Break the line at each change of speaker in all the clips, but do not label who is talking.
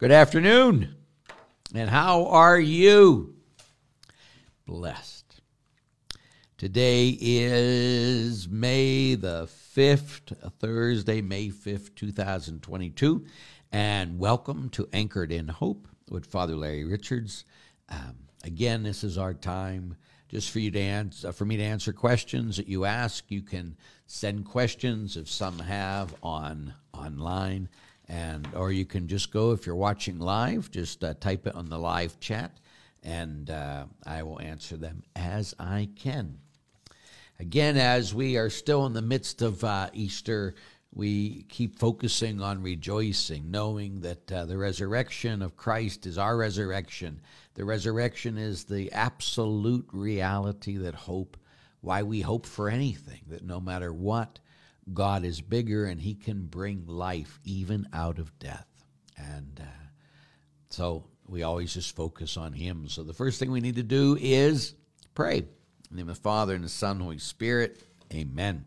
Good afternoon. And how are you? Blessed. Today is May the 5th, Thursday, May 5th, 2022. And welcome to Anchored in Hope with Father Larry Richards. Um, again, this is our time just for you to answer, for me to answer questions that you ask. You can send questions if some have on online and or you can just go if you're watching live just uh, type it on the live chat and uh, i will answer them as i can. Again as we are still in the midst of uh, easter we keep focusing on rejoicing knowing that uh, the resurrection of christ is our resurrection. The resurrection is the absolute reality that hope why we hope for anything that no matter what God is bigger and he can bring life even out of death. And uh, so we always just focus on him. So the first thing we need to do is pray. In the name of the Father and the Son, Holy Spirit. Amen.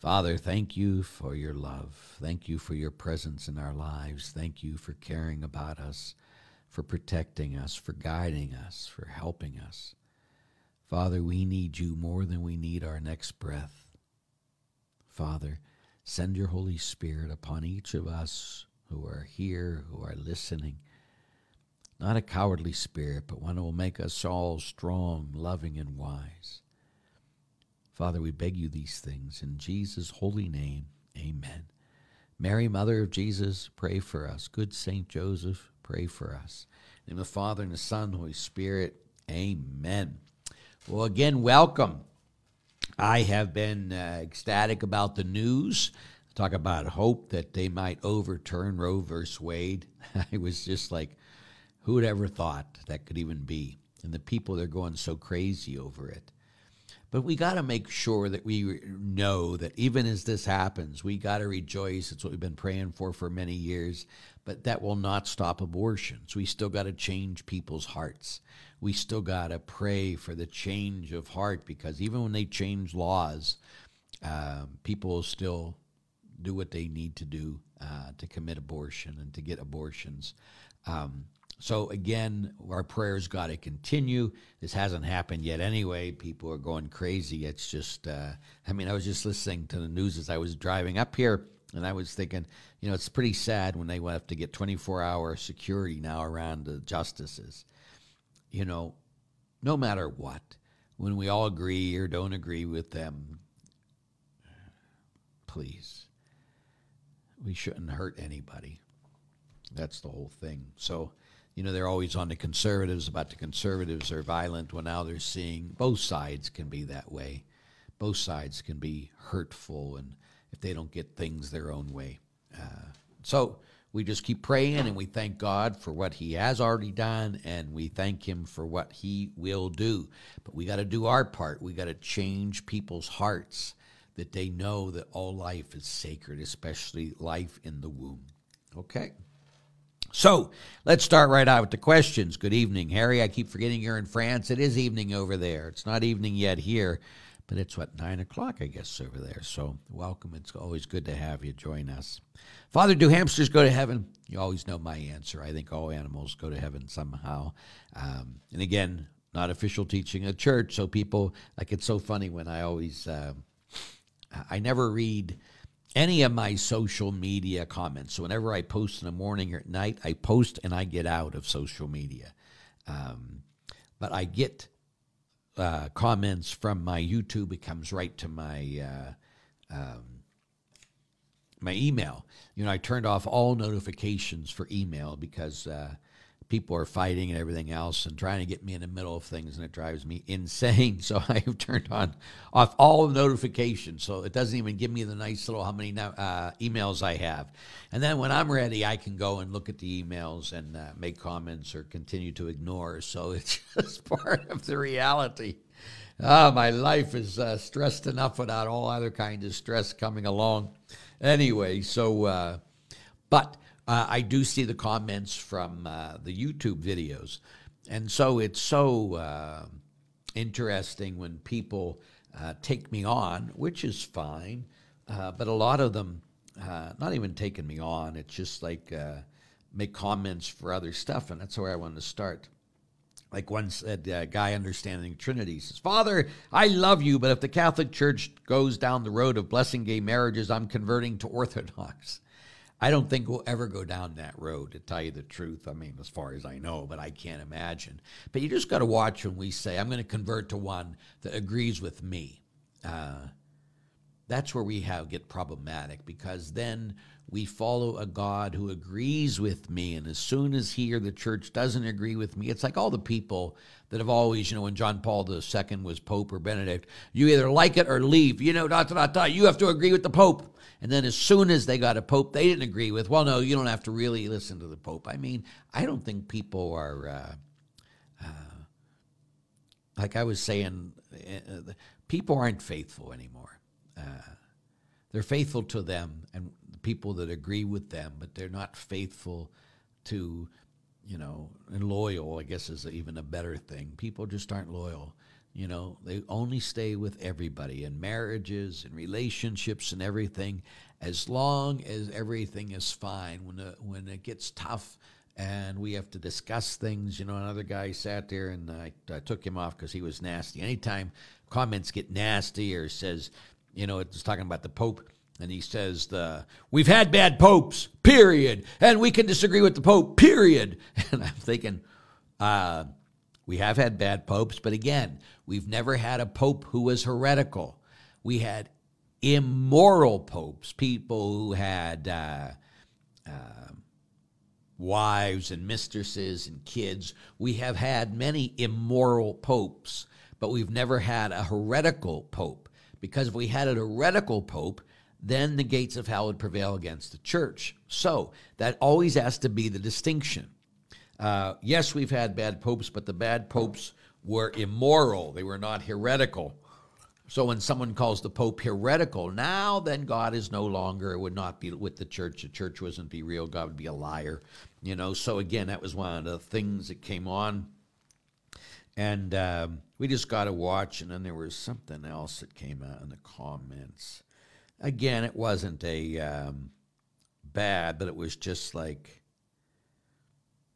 Father, thank you for your love. Thank you for your presence in our lives. Thank you for caring about us, for protecting us, for guiding us, for helping us. Father, we need you more than we need our next breath. Father, send your Holy Spirit upon each of us who are here, who are listening. Not a cowardly spirit, but one who will make us all strong, loving, and wise. Father, we beg you these things in Jesus' holy name. Amen. Mary, Mother of Jesus, pray for us. Good Saint Joseph, pray for us. In the Father, and the Son, Holy Spirit, amen. Well, again, welcome. I have been uh, ecstatic about the news. Talk about hope that they might overturn Roe versus Wade. I was just like, who would ever thought that could even be? And the people, they're going so crazy over it. But we got to make sure that we know that even as this happens, we got to rejoice. It's what we've been praying for for many years. But that will not stop abortions. We still got to change people's hearts we still got to pray for the change of heart because even when they change laws, uh, people still do what they need to do uh, to commit abortion and to get abortions. Um, so again, our prayers got to continue. This hasn't happened yet anyway. People are going crazy. It's just, uh, I mean, I was just listening to the news as I was driving up here, and I was thinking, you know, it's pretty sad when they have to get 24 hour security now around the justices you know, no matter what, when we all agree or don't agree with them, please, we shouldn't hurt anybody. That's the whole thing. So, you know, they're always on the conservatives about the conservatives are violent. Well, now they're seeing both sides can be that way. Both sides can be hurtful, and if they don't get things their own way. Uh, so, we just keep praying and we thank God for what He has already done and we thank Him for what He will do. But we got to do our part. We got to change people's hearts that they know that all life is sacred, especially life in the womb. Okay? So let's start right out with the questions. Good evening, Harry. I keep forgetting you're in France. It is evening over there. It's not evening yet here, but it's what, nine o'clock, I guess, over there. So welcome. It's always good to have you join us. Father, do hamsters go to heaven? You always know my answer. I think all animals go to heaven somehow. Um, and again, not official teaching of church. So people, like, it's so funny when I always, uh, I never read any of my social media comments. So whenever I post in the morning or at night, I post and I get out of social media. Um, but I get uh, comments from my YouTube. It comes right to my uh, um, my email. You know, I turned off all notifications for email because uh, people are fighting and everything else and trying to get me in the middle of things, and it drives me insane. So I have turned on off all notifications, so it doesn't even give me the nice little how many uh, emails I have. And then when I'm ready, I can go and look at the emails and uh, make comments or continue to ignore. So it's just part of the reality. Ah, my life is uh, stressed enough without all other kinds of stress coming along. Anyway, so, uh, but uh, I do see the comments from uh, the YouTube videos. And so it's so uh, interesting when people uh, take me on, which is fine, uh, but a lot of them uh, not even taking me on. It's just like make comments for other stuff, and that's where I wanted to start. Like one said, uh, guy understanding Trinity says, "Father, I love you, but if the Catholic Church goes down the road of blessing gay marriages, I'm converting to Orthodox." I don't think we'll ever go down that road, to tell you the truth. I mean, as far as I know, but I can't imagine. But you just got to watch when we say, I'm going to convert to one that agrees with me. Uh, that's where we have get problematic because then we follow a God who agrees with me. And as soon as he or the church doesn't agree with me, it's like all the people that have always, you know, when John Paul II was Pope or Benedict, you either like it or leave. You know, dot, dot, dot, you have to agree with the Pope. And then as soon as they got a pope they didn't agree with, well, no, you don't have to really listen to the pope. I mean, I don't think people are, uh, uh, like I was saying, uh, people aren't faithful anymore. Uh, they're faithful to them and the people that agree with them, but they're not faithful to, you know, and loyal, I guess is even a better thing. People just aren't loyal. You know, they only stay with everybody in marriages and relationships and everything as long as everything is fine. When, the, when it gets tough and we have to discuss things, you know, another guy sat there and I, I took him off because he was nasty. Anytime comments get nasty or says, you know, it's talking about the Pope and he says the we've had bad popes period and we can disagree with the pope period and i'm thinking uh, we have had bad popes, but again, we've never had a pope who was heretical. We had immoral popes, people who had uh, uh, wives and mistresses and kids. We have had many immoral popes, but we've never had a heretical pope. Because if we had a heretical pope, then the gates of hell would prevail against the church. So that always has to be the distinction. Uh, yes, we've had bad popes, but the bad popes were immoral. They were not heretical. So when someone calls the Pope heretical, now then God is no longer, would not be with the church. The church wouldn't be real. God would be a liar. You know, so again, that was one of the things that came on. And um, we just got to watch. And then there was something else that came out in the comments. Again, it wasn't a um, bad, but it was just like,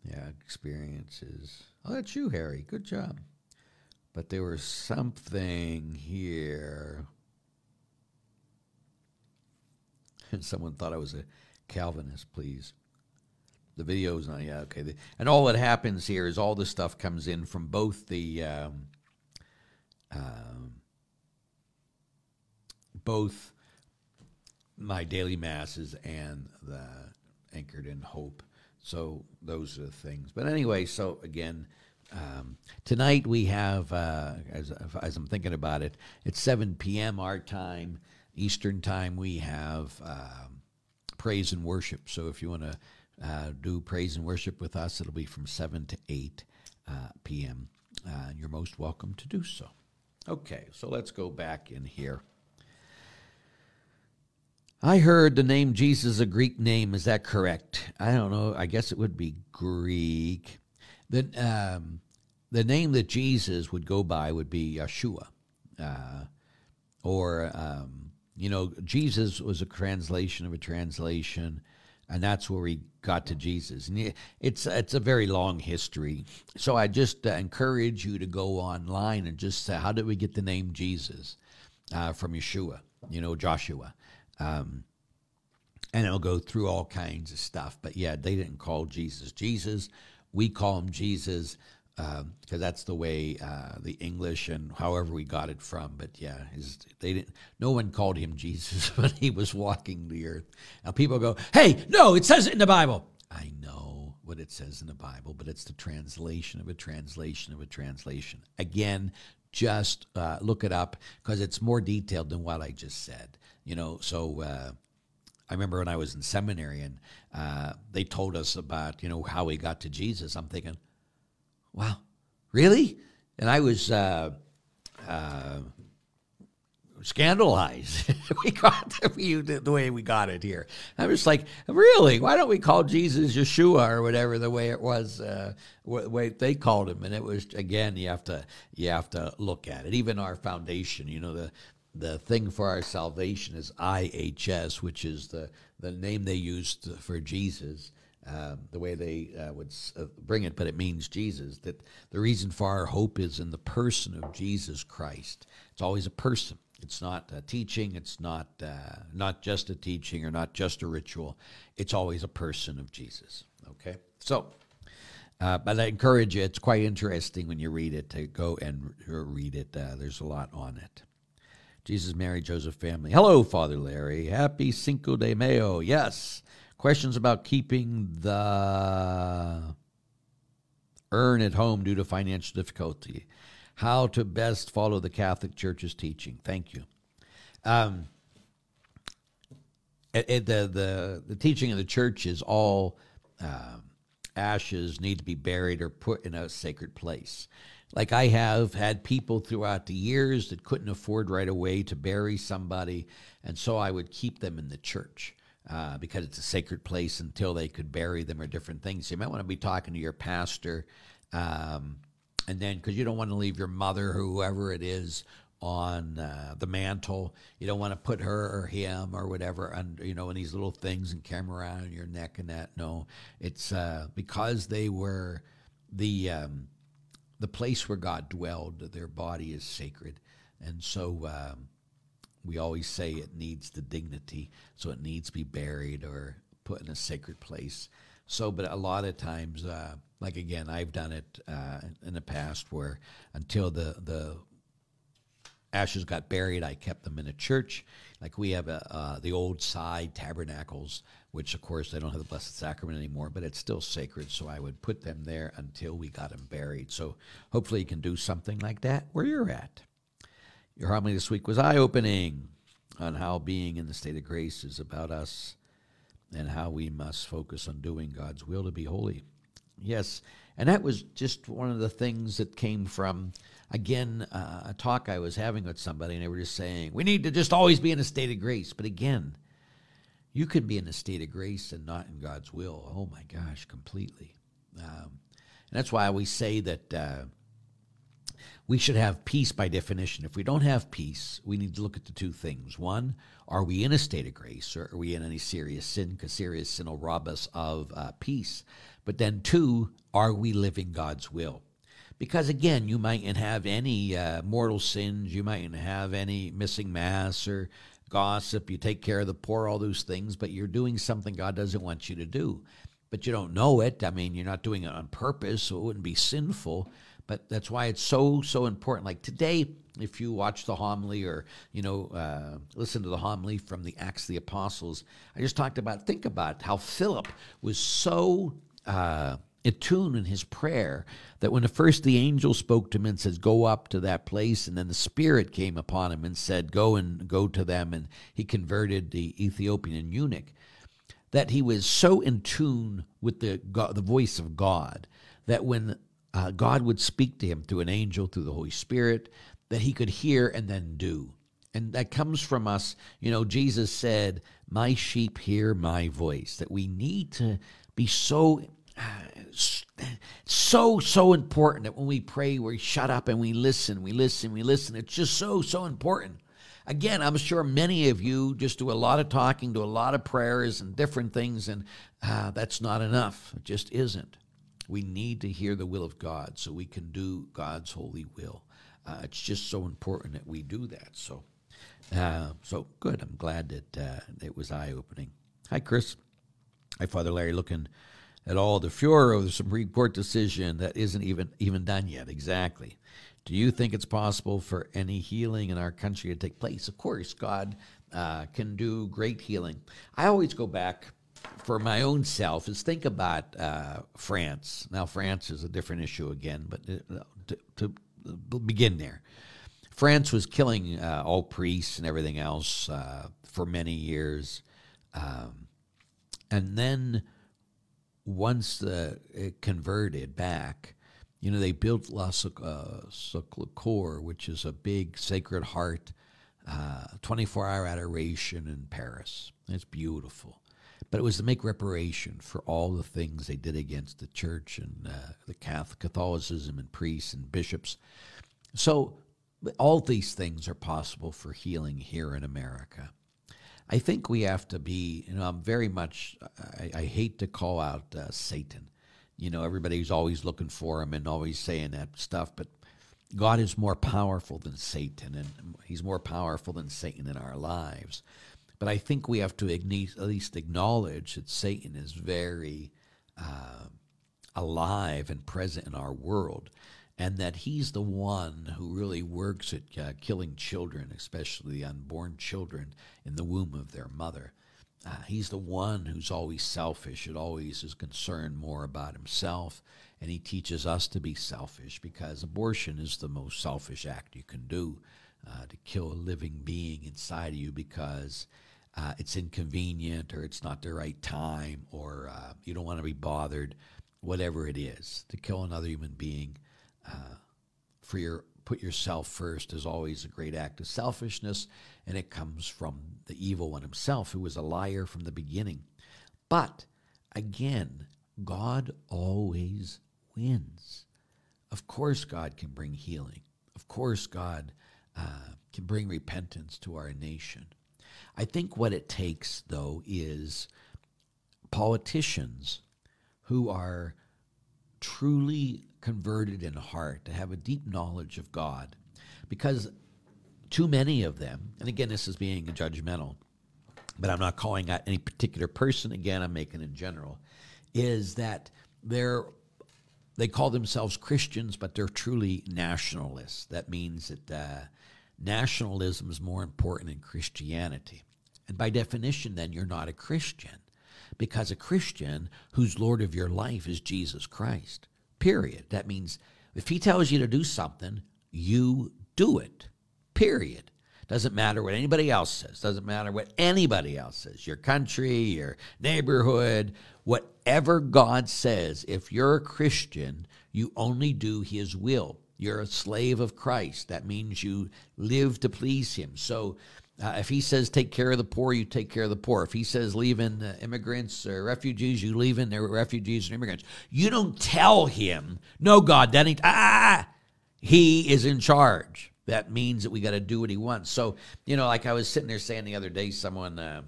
yeah, experiences. Oh, that's you, Harry. Good job. But there was something here. And someone thought I was a Calvinist, please. The video's not, yeah, okay. And all that happens here is all this stuff comes in from both the, um, um, both my daily masses and the Anchored in Hope so those are the things. But anyway, so again, um, tonight we have, uh, as, as I'm thinking about it, it's 7 p.m. our time, Eastern time. We have um, praise and worship. So if you want to uh, do praise and worship with us, it'll be from 7 to 8 uh, p.m. Uh, and you're most welcome to do so. Okay, so let's go back in here. I heard the name Jesus a Greek name. Is that correct? I don't know. I guess it would be Greek. The, um, the name that Jesus would go by would be Yeshua. Uh, or, um, you know, Jesus was a translation of a translation, and that's where we got to Jesus. And it's, it's a very long history. So I just uh, encourage you to go online and just say, how did we get the name Jesus uh, from Yeshua, you know, Joshua? Um, and it'll go through all kinds of stuff. But yeah, they didn't call Jesus Jesus. We call him Jesus because um, that's the way uh, the English and however we got it from. But yeah, his, they didn't. No one called him Jesus when he was walking the earth. Now people go, "Hey, no, it says it in the Bible." I know what it says in the Bible, but it's the translation of a translation of a translation. Again, just uh, look it up because it's more detailed than what I just said. You know, so uh, I remember when I was in seminary and uh, they told us about, you know, how we got to Jesus. I'm thinking, wow, really? And I was uh, uh, scandalized. we got the, the way we got it here. I was like, really? Why don't we call Jesus Yeshua or whatever the way it was, uh, the way they called him? And it was again, you have to you have to look at it. Even our foundation, you know, the the thing for our salvation is IHS, which is the, the name they used for Jesus, uh, the way they uh, would uh, bring it, but it means Jesus. That the reason for our hope is in the person of Jesus Christ. It's always a person. It's not a teaching. It's not uh, not just a teaching or not just a ritual. It's always a person of Jesus. Okay, so. Uh, but I encourage you. It's quite interesting when you read it to go and read it. Uh, there's a lot on it. Jesus, Mary, Joseph family. Hello, Father Larry. Happy Cinco de Mayo. Yes. Questions about keeping the urn at home due to financial difficulty. How to best follow the Catholic Church's teaching. Thank you. Um, it, it, the, the, the teaching of the church is all uh, ashes need to be buried or put in a sacred place. Like I have had people throughout the years that couldn't afford right away to bury somebody, and so I would keep them in the church. Uh, because it's a sacred place until they could bury them or different things. You might want to be talking to your pastor, um, and then because you don't want to leave your mother or whoever it is on uh, the mantel. You don't want to put her or him or whatever under, you know, in these little things and camera around your neck and that. No, it's uh, because they were the um, the place where God dwelled. Their body is sacred, and so um, we always say it needs the dignity, so it needs to be buried or put in a sacred place. So, but a lot of times, uh, like again, I've done it uh, in the past where until the the ashes got buried, I kept them in a church. Like we have a, uh, the old side tabernacles which of course they don't have the Blessed Sacrament anymore, but it's still sacred. So I would put them there until we got them buried. So hopefully you can do something like that where you're at. Your homily this week was eye opening on how being in the state of grace is about us and how we must focus on doing God's will to be holy. Yes, and that was just one of the things that came from, again, uh, a talk I was having with somebody, and they were just saying, we need to just always be in a state of grace. But again, you could be in a state of grace and not in God's will. Oh my gosh, completely. Um, and that's why we say that uh, we should have peace by definition. If we don't have peace, we need to look at the two things. One, are we in a state of grace or are we in any serious sin? Because serious sin will rob us of uh, peace. But then, two, are we living God's will? Because again, you mightn't have any uh, mortal sins, you mightn't have any missing mass or gossip, you take care of the poor, all those things, but you're doing something God doesn't want you to do. But you don't know it. I mean, you're not doing it on purpose, so it wouldn't be sinful. But that's why it's so, so important. Like today, if you watch the homily or, you know, uh, listen to the homily from the Acts of the Apostles, I just talked about, think about how Philip was so. Uh, attuned in his prayer that when the first the angel spoke to him and says go up to that place and then the spirit came upon him and said go and go to them and he converted the ethiopian eunuch that he was so in tune with the God, the voice of god that when uh, god would speak to him through an angel through the holy spirit that he could hear and then do. And that comes from us. You know jesus said my sheep hear my voice. That we need to be so so so important that when we pray we shut up and we listen we listen we listen. It's just so so important. Again i'm sure many of you just do a lot of talking do a lot of prayers and different things and uh, that's not enough. It just isn't we need to hear the will of god so we can do god's holy will uh, it's just so important that we do that so uh, so good i'm glad that uh, it was eye-opening hi chris hi father larry looking at all the furor of the Supreme Court decision that isn't even even done yet. Exactly. Do you think it's possible for any healing in our country to take place? Of course, God uh, can do great healing. I always go back for my own self is think about uh, France. Now, France is a different issue again, but uh, to, to begin there, France was killing uh, all priests and everything else uh, for many years, um, and then once uh, it converted back, you know, they built La Sacré-Cœur, which is a big Sacred Heart, uh, 24 hour adoration in Paris. It's beautiful. But it was to make reparation for all the things they did against the church and uh, the Catholicism and priests and bishops. So all these things are possible for healing here in America. I think we have to be, you know, I'm very much, I, I hate to call out uh, Satan. You know, everybody's always looking for him and always saying that stuff, but God is more powerful than Satan, and he's more powerful than Satan in our lives. But I think we have to at least acknowledge that Satan is very uh, alive and present in our world and that he's the one who really works at uh, killing children, especially the unborn children in the womb of their mother. Uh, he's the one who's always selfish and always is concerned more about himself. And he teaches us to be selfish because abortion is the most selfish act you can do uh, to kill a living being inside of you because uh, it's inconvenient or it's not the right time or uh, you don't want to be bothered, whatever it is. To kill another human being uh, for your put yourself first is always a great act of selfishness, and it comes from the evil one himself, who was a liar from the beginning. But again, God always wins. Of course, God can bring healing. Of course, God uh, can bring repentance to our nation. I think what it takes, though, is politicians who are truly converted in heart, to have a deep knowledge of God. Because too many of them, and again, this is being judgmental, but I'm not calling out any particular person, again, I'm making in general, is that they're they call themselves Christians, but they're truly nationalists. That means that uh, nationalism is more important than Christianity. And by definition, then, you're not a Christian because a Christian whose Lord of your life is Jesus Christ. Period. That means if he tells you to do something, you do it. Period. Doesn't matter what anybody else says. Doesn't matter what anybody else says. Your country, your neighborhood, whatever God says, if you're a Christian, you only do his will. You're a slave of Christ. That means you live to please him. So uh, if he says take care of the poor, you take care of the poor. If he says leave in uh, immigrants or refugees, you leave in their refugees and immigrants. You don't tell him, no, God, that ain't, ah, he is in charge. That means that we got to do what he wants. So, you know, like I was sitting there saying the other day, someone, uh,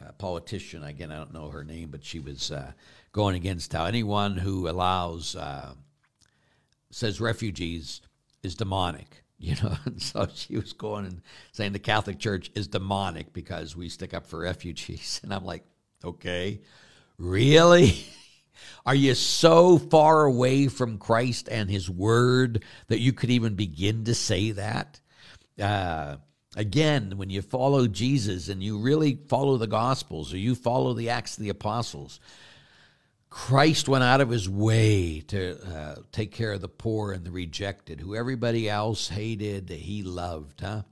a politician, again, I don't know her name, but she was uh, going against how anyone who allows, uh, says refugees is demonic you know? And so she was going and saying the catholic church is demonic because we stick up for refugees. And i'm like okay really? Are you so far away from christ and his word that you could even begin to say that? Uh, again when you follow jesus and you really follow the gospels or you follow the acts of the apostles Christ went out of his way to uh, take care of the poor and the rejected, who everybody else hated, he loved, huh?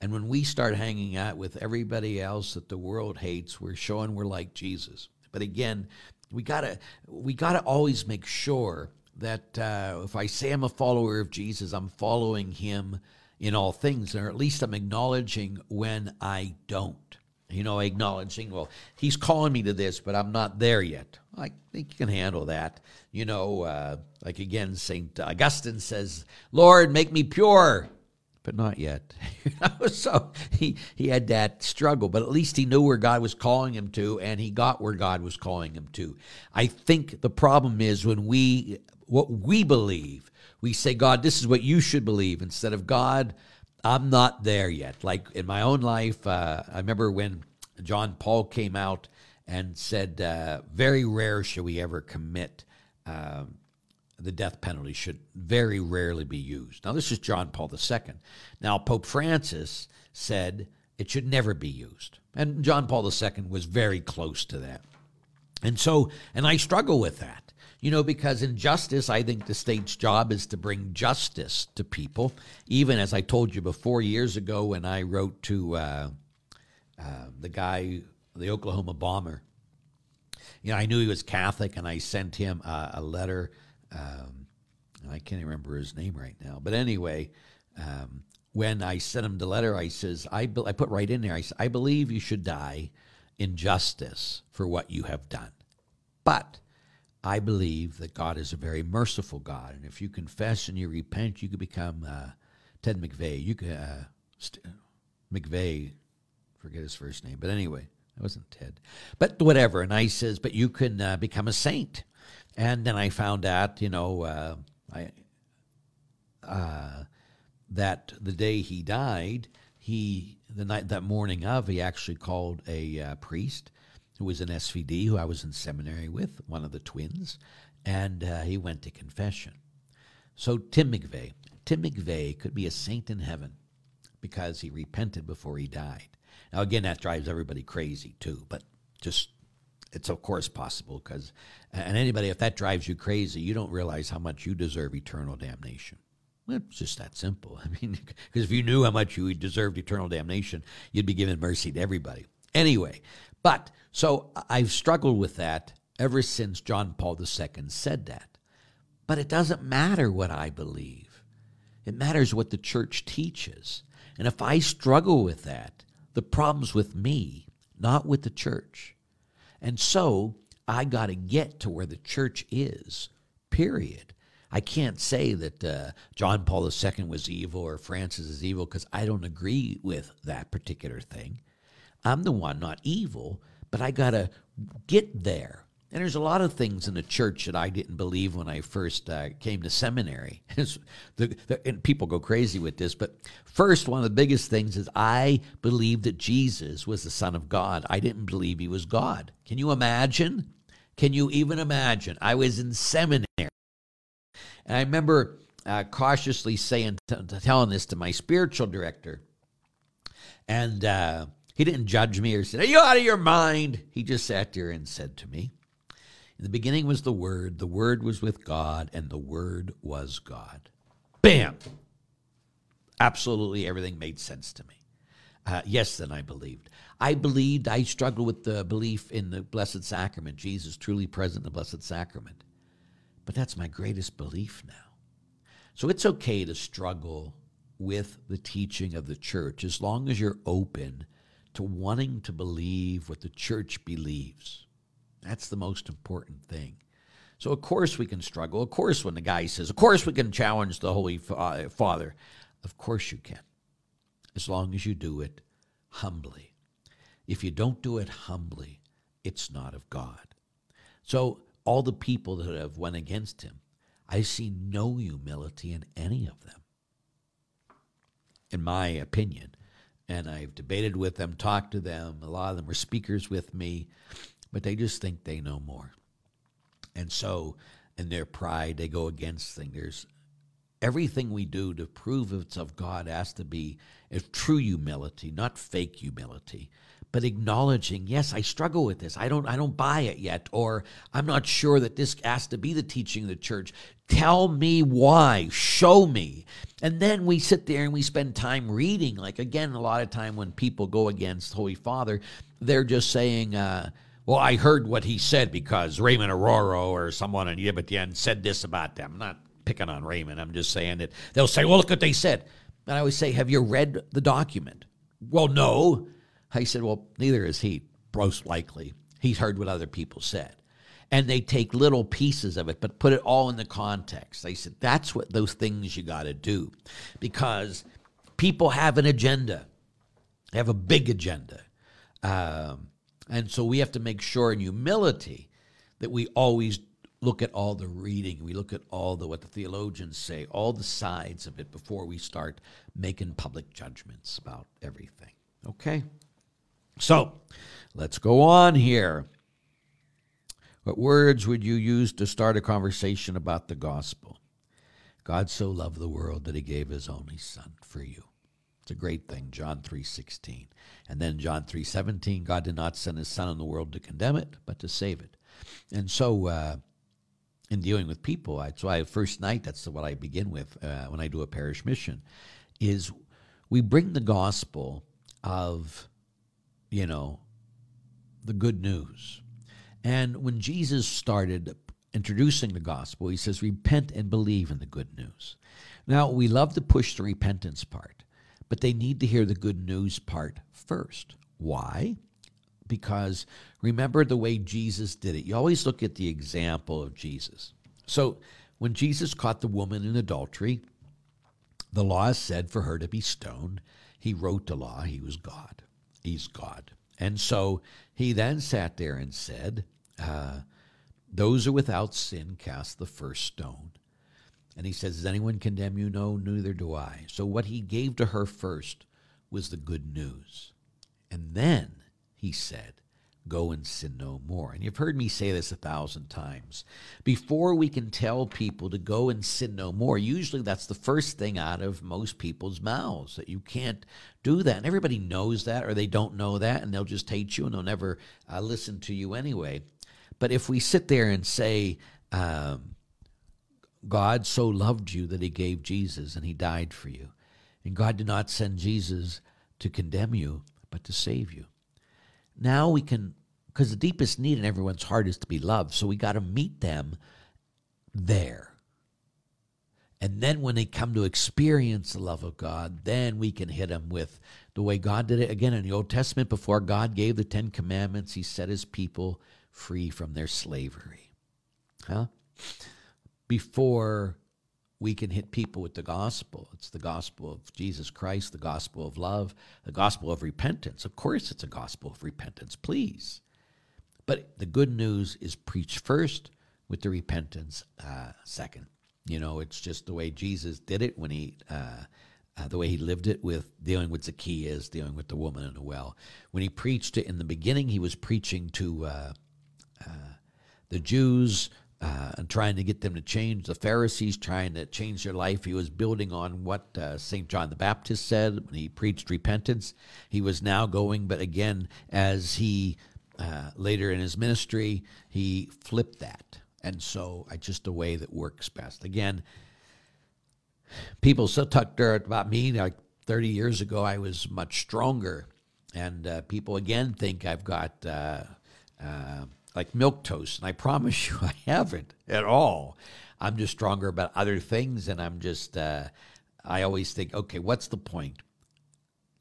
And when we start hanging out with everybody else that the world hates, we're showing we're like Jesus. But again, we gotta we gotta always make sure that uh, if I say I'm a follower of Jesus, I'm following him in all things, or at least I'm acknowledging when I don't you know, acknowledging, well, he's calling me to this, but I'm not there yet. I think you can handle that. You know, uh, like again, St. Augustine says, Lord, make me pure, but not yet. so he, he had that struggle, but at least he knew where God was calling him to, and he got where God was calling him to. I think the problem is when we, what we believe, we say, God, this is what you should believe, instead of God, I'm not there yet. Like in my own life, uh, I remember when John Paul came out and said, uh, "Very rare should we ever commit." Um, the death penalty should very rarely be used. Now, this is John Paul II. Now, Pope Francis said it should never be used. And John Paul II was very close to that. And so, and I struggle with that. You know, because in justice, I think the state's job is to bring justice to people. Even as I told you before, years ago, when I wrote to uh, uh, the guy, the Oklahoma bomber, you know, I knew he was Catholic, and I sent him a letter. Um, I can't remember his name right now, but anyway, um, when I sent him the letter, I says, I, be- I put right in there, I, said, I believe you should die in justice for what you have done. But I believe that God is a very merciful God. And if you confess and you repent, you can become uh, Ted McVeigh. You could uh, St- McVeigh, forget his first name, but anyway, it wasn't Ted. But whatever. And I says, but you can uh, become a saint. And then I found out, you know, uh, I uh, that the day he died, he the night that morning of, he actually called a uh, priest who was an SVD who I was in seminary with, one of the twins, and uh, he went to confession. So Tim McVeigh, Tim McVeigh could be a saint in heaven because he repented before he died. Now again, that drives everybody crazy too, but just it's of course possible because and anybody if that drives you crazy, you don't realize how much you deserve eternal damnation. It's just that simple. I mean, because if you knew how much you deserved eternal damnation, you'd be giving mercy to everybody. Anyway, but so I've struggled with that ever since John Paul II said that. But it doesn't matter what I believe, it matters what the church teaches. And if I struggle with that, the problem's with me, not with the church. And so I got to get to where the church is, period. I can't say that uh, John Paul II was evil or Francis is evil because I don't agree with that particular thing. I'm the one not evil, but I got to get there. And there's a lot of things in the church that I didn't believe when I first uh, came to seminary. the, the, and people go crazy with this, but first, one of the biggest things is I believed that Jesus was the Son of God. I didn't believe he was God. Can you imagine? Can you even imagine? I was in seminary. And I remember uh, cautiously saying, t- telling this to my spiritual director. And uh, he didn't judge me or say, Are you out of your mind? He just sat there and said to me, In the beginning was the Word, the Word was with God, and the Word was God. Bam! Absolutely everything made sense to me. Uh, yes, then I believed. I believed, I struggled with the belief in the Blessed Sacrament, Jesus truly present in the Blessed Sacrament. But that's my greatest belief now. So it's okay to struggle with the teaching of the church as long as you're open to wanting to believe what the church believes. That's the most important thing. So, of course, we can struggle. Of course, when the guy says, Of course, we can challenge the Holy uh, Father. Of course, you can, as long as you do it humbly. If you don't do it humbly, it's not of God. So, all the people that have went against him, I see no humility in any of them, in my opinion. And I've debated with them, talked to them. A lot of them were speakers with me, but they just think they know more. And so, in their pride, they go against things. There's everything we do to prove it's of God has to be true humility, not fake humility but acknowledging, yes, I struggle with this. I don't I don't buy it yet or I'm not sure that this has to be the teaching of the church. Tell me why. Show me. And then we sit there and we spend time reading. Like again, a lot of time when people go against Holy Father, they're just saying uh, well, I heard what he said because Raymond Arroyo or someone on EWTN said this about them. I'm not picking on Raymond. I'm just saying that they'll say, well, look what they said. And I always say, have you read the document? Well, no. I said, Well, neither is he, most likely. He's heard what other people said. And they take little pieces of it, but put it all in the context. They said, That's what those things you got to do. Because people have an agenda, they have a big agenda. Um, and so we have to make sure in humility that we always look at all the reading, we look at all the what the theologians say, all the sides of it before we start making public judgments about everything. Okay? So let's go on here. What words would you use to start a conversation about the gospel? God so loved the world that he gave his only son for you. A great thing, John 3:16. And then John 3:17, God did not send his son in the world to condemn it, but to save it. And so uh, in dealing with people, I, that's why first night, that's what I begin with uh, when I do a parish mission, is we bring the gospel of you know, the good news. And when Jesus started introducing the gospel, he says, repent and believe in the good news. Now, we love to push the repentance part, but they need to hear the good news part first. Why? Because remember the way Jesus did it. You always look at the example of Jesus. So when Jesus caught the woman in adultery, the law said for her to be stoned. He wrote the law. He was God. He's God. And so he then sat there and said, uh, Those are without sin cast the first stone. And he says, Does anyone condemn you? No, neither do I. So what he gave to her first was the good news. And then he said, Go and sin no more. And you've heard me say this a thousand times. Before we can tell people to go and sin no more, usually that's the first thing out of most people's mouths that you can't do that. And everybody knows that, or they don't know that, and they'll just hate you and they'll never uh, listen to you anyway. But if we sit there and say, um, God so loved you that he gave Jesus and he died for you, and God did not send Jesus to condemn you, but to save you. Now we can, because the deepest need in everyone's heart is to be loved. So we got to meet them there. And then when they come to experience the love of God, then we can hit them with the way God did it. Again, in the Old Testament, before God gave the Ten Commandments, He set His people free from their slavery. Huh? Before we can hit people with the gospel. It's the gospel of Jesus Christ, the gospel of love, the gospel of repentance. Of course, it's a gospel of repentance, please. But the good news is preached first with the repentance uh, second. You know, it's just the way Jesus did it when he, uh, uh, the way he lived it with dealing with Zacchaeus, dealing with the woman in the well. When he preached it in the beginning, he was preaching to uh, uh, the Jews uh, and trying to get them to change. The Pharisees trying to change their life. He was building on what uh, St. John the Baptist said when he preached repentance. He was now going, but again, as he uh, later in his ministry, he flipped that. And so I just a way that works best. Again, people still talk dirt about me. Like 30 years ago, I was much stronger. And uh, people again think I've got uh, uh, like milk toast. And I promise you, I haven't at all. I'm just stronger about other things. And I'm just, uh, I always think, okay, what's the point?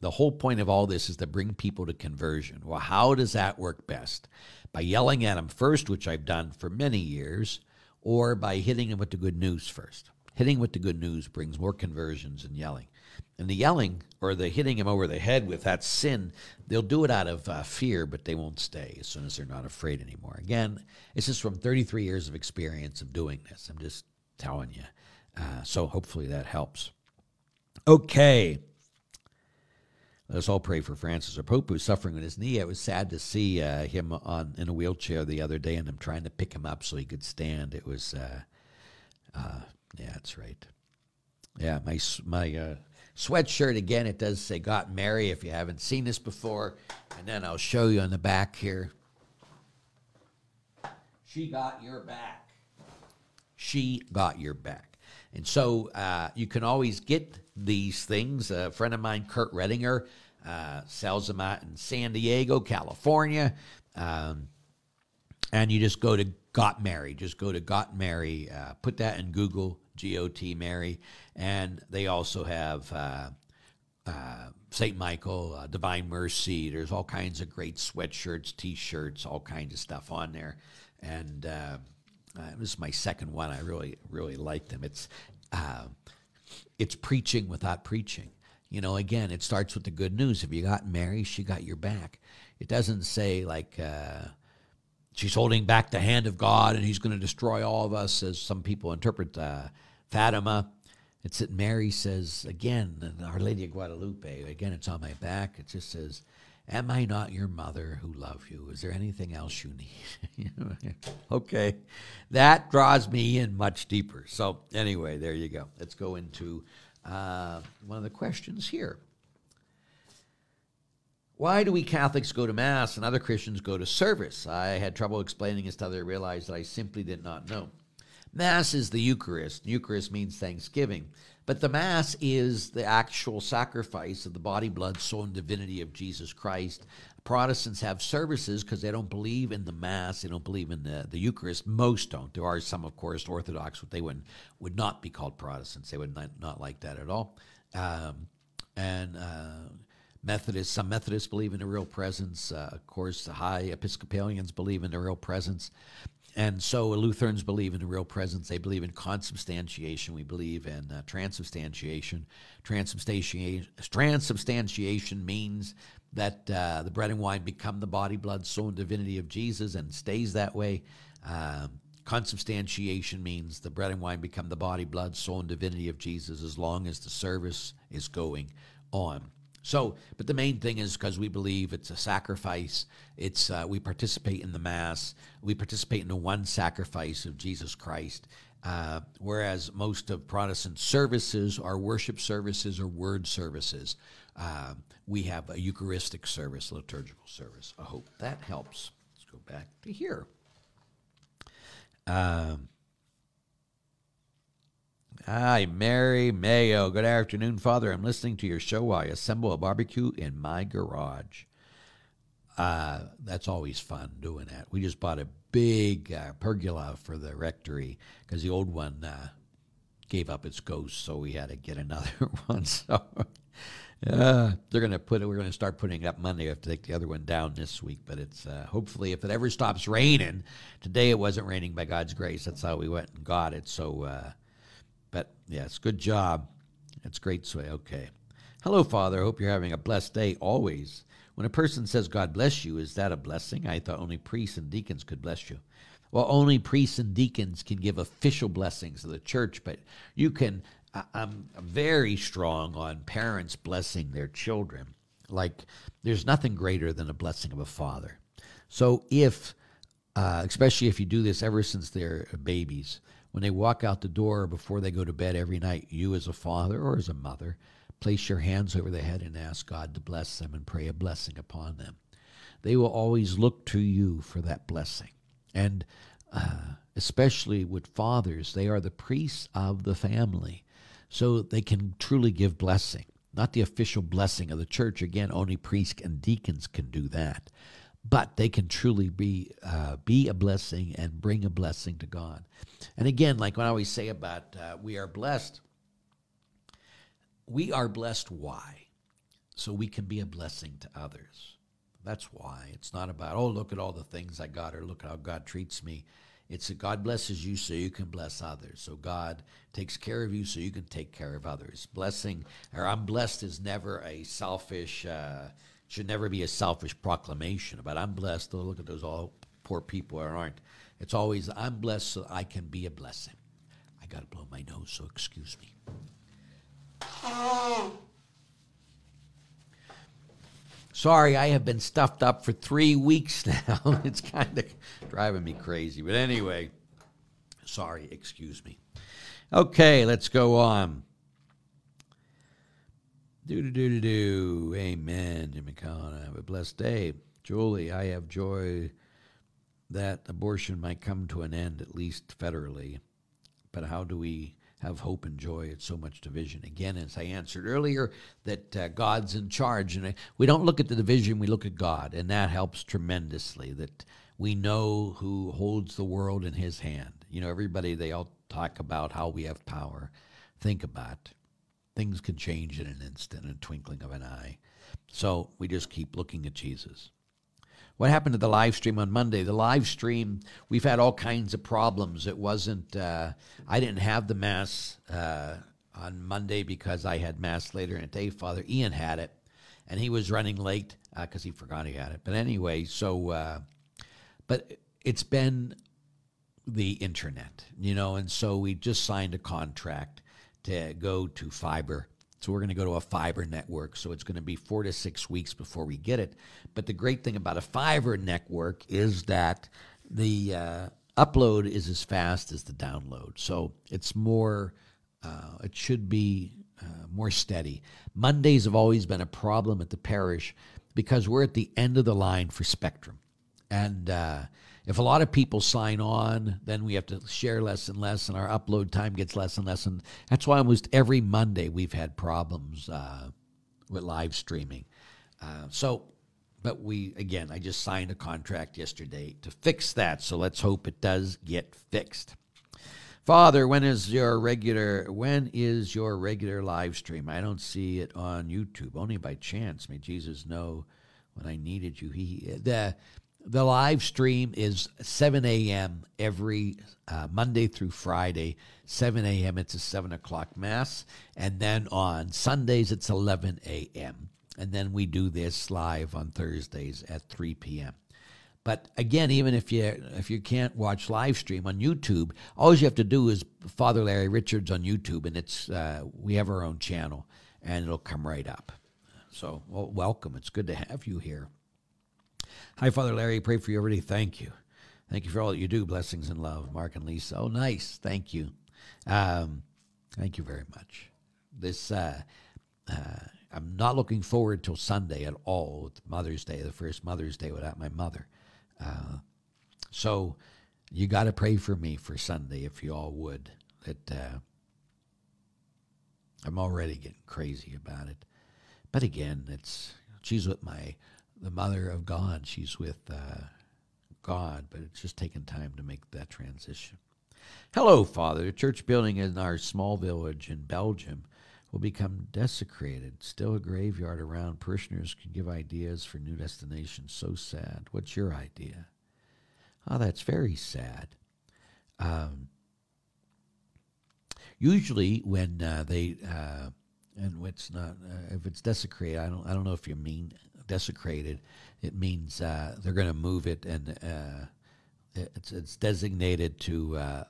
The whole point of all this is to bring people to conversion. Well, how does that work best? By yelling at them first, which I've done for many years, or by hitting them with the good news first. Hitting with the good news brings more conversions than yelling. And the yelling or the hitting him over the head with that sin, they'll do it out of uh, fear, but they won't stay as soon as they're not afraid anymore. Again, it's just from 33 years of experience of doing this. I'm just telling you. Uh, so hopefully that helps. Okay. Let us all pray for Francis, our Pope, who's suffering with his knee. It was sad to see uh, him on in a wheelchair the other day, and I'm trying to pick him up so he could stand. It was, uh, uh, yeah, that's right. Yeah, my my uh, sweatshirt again. It does say "Got Mary" if you haven't seen this before, and then I'll show you on the back here. She got your back. She got your back, and so uh, you can always get these things. A friend of mine, Kurt Redinger, uh, sells them out in San Diego, California. Um, and you just go to Got Mary. Just go to Got Mary. Uh, put that in Google. G-O-T Mary, and they also have uh, uh, Saint Michael, uh, Divine Mercy. There's all kinds of great sweatshirts, T-shirts, all kinds of stuff on there, and uh, uh, this is my second one. I really really like them. It's uh, it's preaching without preaching. You know, again, it starts with the good news. If you got Mary, she got your back. It doesn't say like she's holding back the hand of God and he's going to destroy all of us, as some people interpret Fatima. It's that Mary says, again, Our Lady of Guadalupe, again, it's on my back. It just says, Am I not your mother who love you? Is there anything else you need? okay. That draws me in much deeper. So, anyway, there you go. Let's go into uh, one of the questions here. Why do we Catholics go to Mass and other Christians go to service? I had trouble explaining this to until I realized that I simply did not know. Mass is the Eucharist. Eucharist means thanksgiving. But the Mass is the actual sacrifice of the body, blood, soul, and divinity of Jesus Christ. Protestants have services because they don't believe in the Mass. They don't believe in the, the Eucharist. Most don't. There are some, of course, Orthodox, but they would, would not be called Protestants. They would not, not like that at all. Um, and uh, Methodists, some Methodists believe in the real presence. Uh, of course, the high Episcopalians believe in the real presence. And so Lutherans believe in the real presence. They believe in consubstantiation. We believe in uh, transubstantiation. Transubstantiation, transubstantiation means that uh, the bread and wine become the body, blood, soul, and divinity of Jesus and stays that way. Um, consubstantiation means the bread and wine become the body, blood, soul, and divinity of Jesus as long as the service is going on. So, but the main thing is because we believe it's a sacrifice. It's uh, we participate in the mass. We participate in the one sacrifice of Jesus Christ. Uh, whereas most of Protestant services are worship services or word services, uh, we have a Eucharistic service, liturgical service. I hope that helps. Let's go back to here. Um, Hi, Mary Mayo. Good afternoon, Father. I'm listening to your show while I assemble a barbecue in my garage. Uh, that's always fun doing that. We just bought a big uh, pergola for the rectory because the old one uh, gave up its ghost, so we had to get another one. So uh, they're going to put it. We're going to start putting it up Monday. I have to take the other one down this week, but it's uh, hopefully if it ever stops raining. Today it wasn't raining by God's grace. That's how we went and got it. So uh, but yes, good job. That's great, Sway. Okay. Hello, Father. Hope you're having a blessed day always. When a person says God bless you, is that a blessing? I thought only priests and deacons could bless you. Well, only priests and deacons can give official blessings of the church, but you can. I'm very strong on parents blessing their children. Like, there's nothing greater than a blessing of a father. So, if, uh, especially if you do this ever since they're babies, when they walk out the door or before they go to bed every night, you as a father or as a mother, place your hands over their head and ask God to bless them and pray a blessing upon them. They will always look to you for that blessing. And uh, especially with fathers, they are the priests of the family. So they can truly give blessing. Not the official blessing of the church. Again, only priests and deacons can do that but they can truly be uh, be a blessing and bring a blessing to God. And again, like when I always say about uh, we are blessed, we are blessed. Why? So we can be a blessing to others. That's why. It's not about oh look at all the things I got or look at how God treats me. It's that God blesses you so you can bless others. So God takes care of you so you can take care of others. Blessing or I'm blessed is never a selfish. Uh, should never be a selfish proclamation about I'm blessed. Oh, look at those all poor people that aren't. It's always I'm blessed so I can be a blessing. I got to blow my nose, so excuse me. Sorry, I have been stuffed up for three weeks now. it's kind of driving me crazy. But anyway, sorry, excuse me. Okay, let's go on. Do do do do do. Amen. Jimmy Collin, have a blessed day. Julie, I have joy that abortion might come to an end, at least federally. But how do we have hope and joy? at so much division. Again, as I answered earlier, that uh, God's in charge. And we don't look at the division, we look at God. And that helps tremendously, that we know who holds the world in his hand. You know, everybody, they all talk about how we have power. Think about things can change in an instant, in a twinkling of an eye. So we just keep looking at Jesus. What happened to the live stream on Monday? The live stream, we've had all kinds of problems. It wasn't, uh, I didn't have the Mass uh, on Monday because I had Mass later in the day. Father Ian had it, and he was running late because uh, he forgot he had it. But anyway, so, uh, but it's been the internet, you know, and so we just signed a contract to go to fiber. So we're going to go to a fiber network. So it's going to be four to six weeks before we get it. But the great thing about a fiber network is that the uh, upload is as fast as the download. So it's more, uh, it should be uh, more steady. Mondays have always been a problem at the parish because we're at the end of the line for Spectrum. And uh, if a lot of people sign on, then we have to share less and less, and our upload time gets less and less. And that's why almost every Monday we've had problems uh, with live streaming. Uh, so, but we, again, I just signed a contract yesterday to fix that. So let's hope it does get fixed. Father, when is your regular when is your regular live stream? I don't see it on YouTube. Only by chance. May Jesus know when I needed you. He the the live stream is 7 a.m. every uh, Monday through Friday. 7 a.m. It's a 7 o'clock Mass. And then on Sundays, it's 11 a.m. And then we do this live on Thursdays at 3 p.m. But again, even if you if you can't watch live stream on YouTube, all you have to do is Father Larry Richards on YouTube, and it's uh, we have our own channel, and it'll come right up. So, well, welcome. It's good to have you here. Hi, Father Larry. Pray for you already. Thank you. Thank you for all that you do. Blessings and love, Mark and Lisa. Oh, nice. Thank you. Um, thank you very much. This uh, uh, I'm not looking forward till Sunday at all. Mother's Day, the first Mother's Day without my mother. Uh, so you got to pray for me for Sunday if you all would. That uh, I'm already getting crazy about it. But again, it's she's with my the mother of God. She's with uh, God, but it's just taken time to make that transition. Hello, Father. The church building in our small village in Belgium will become desecrated. Still a graveyard around. Parishioners can give ideas for new destinations. So sad. What's your idea? Oh, that's very sad. Um, usually, when uh, they uh, and it's not uh, if it's desecrated, I don't I don't know if you mean desecrated. It means uh, they're going to move it and uh, it's it's designated to uh,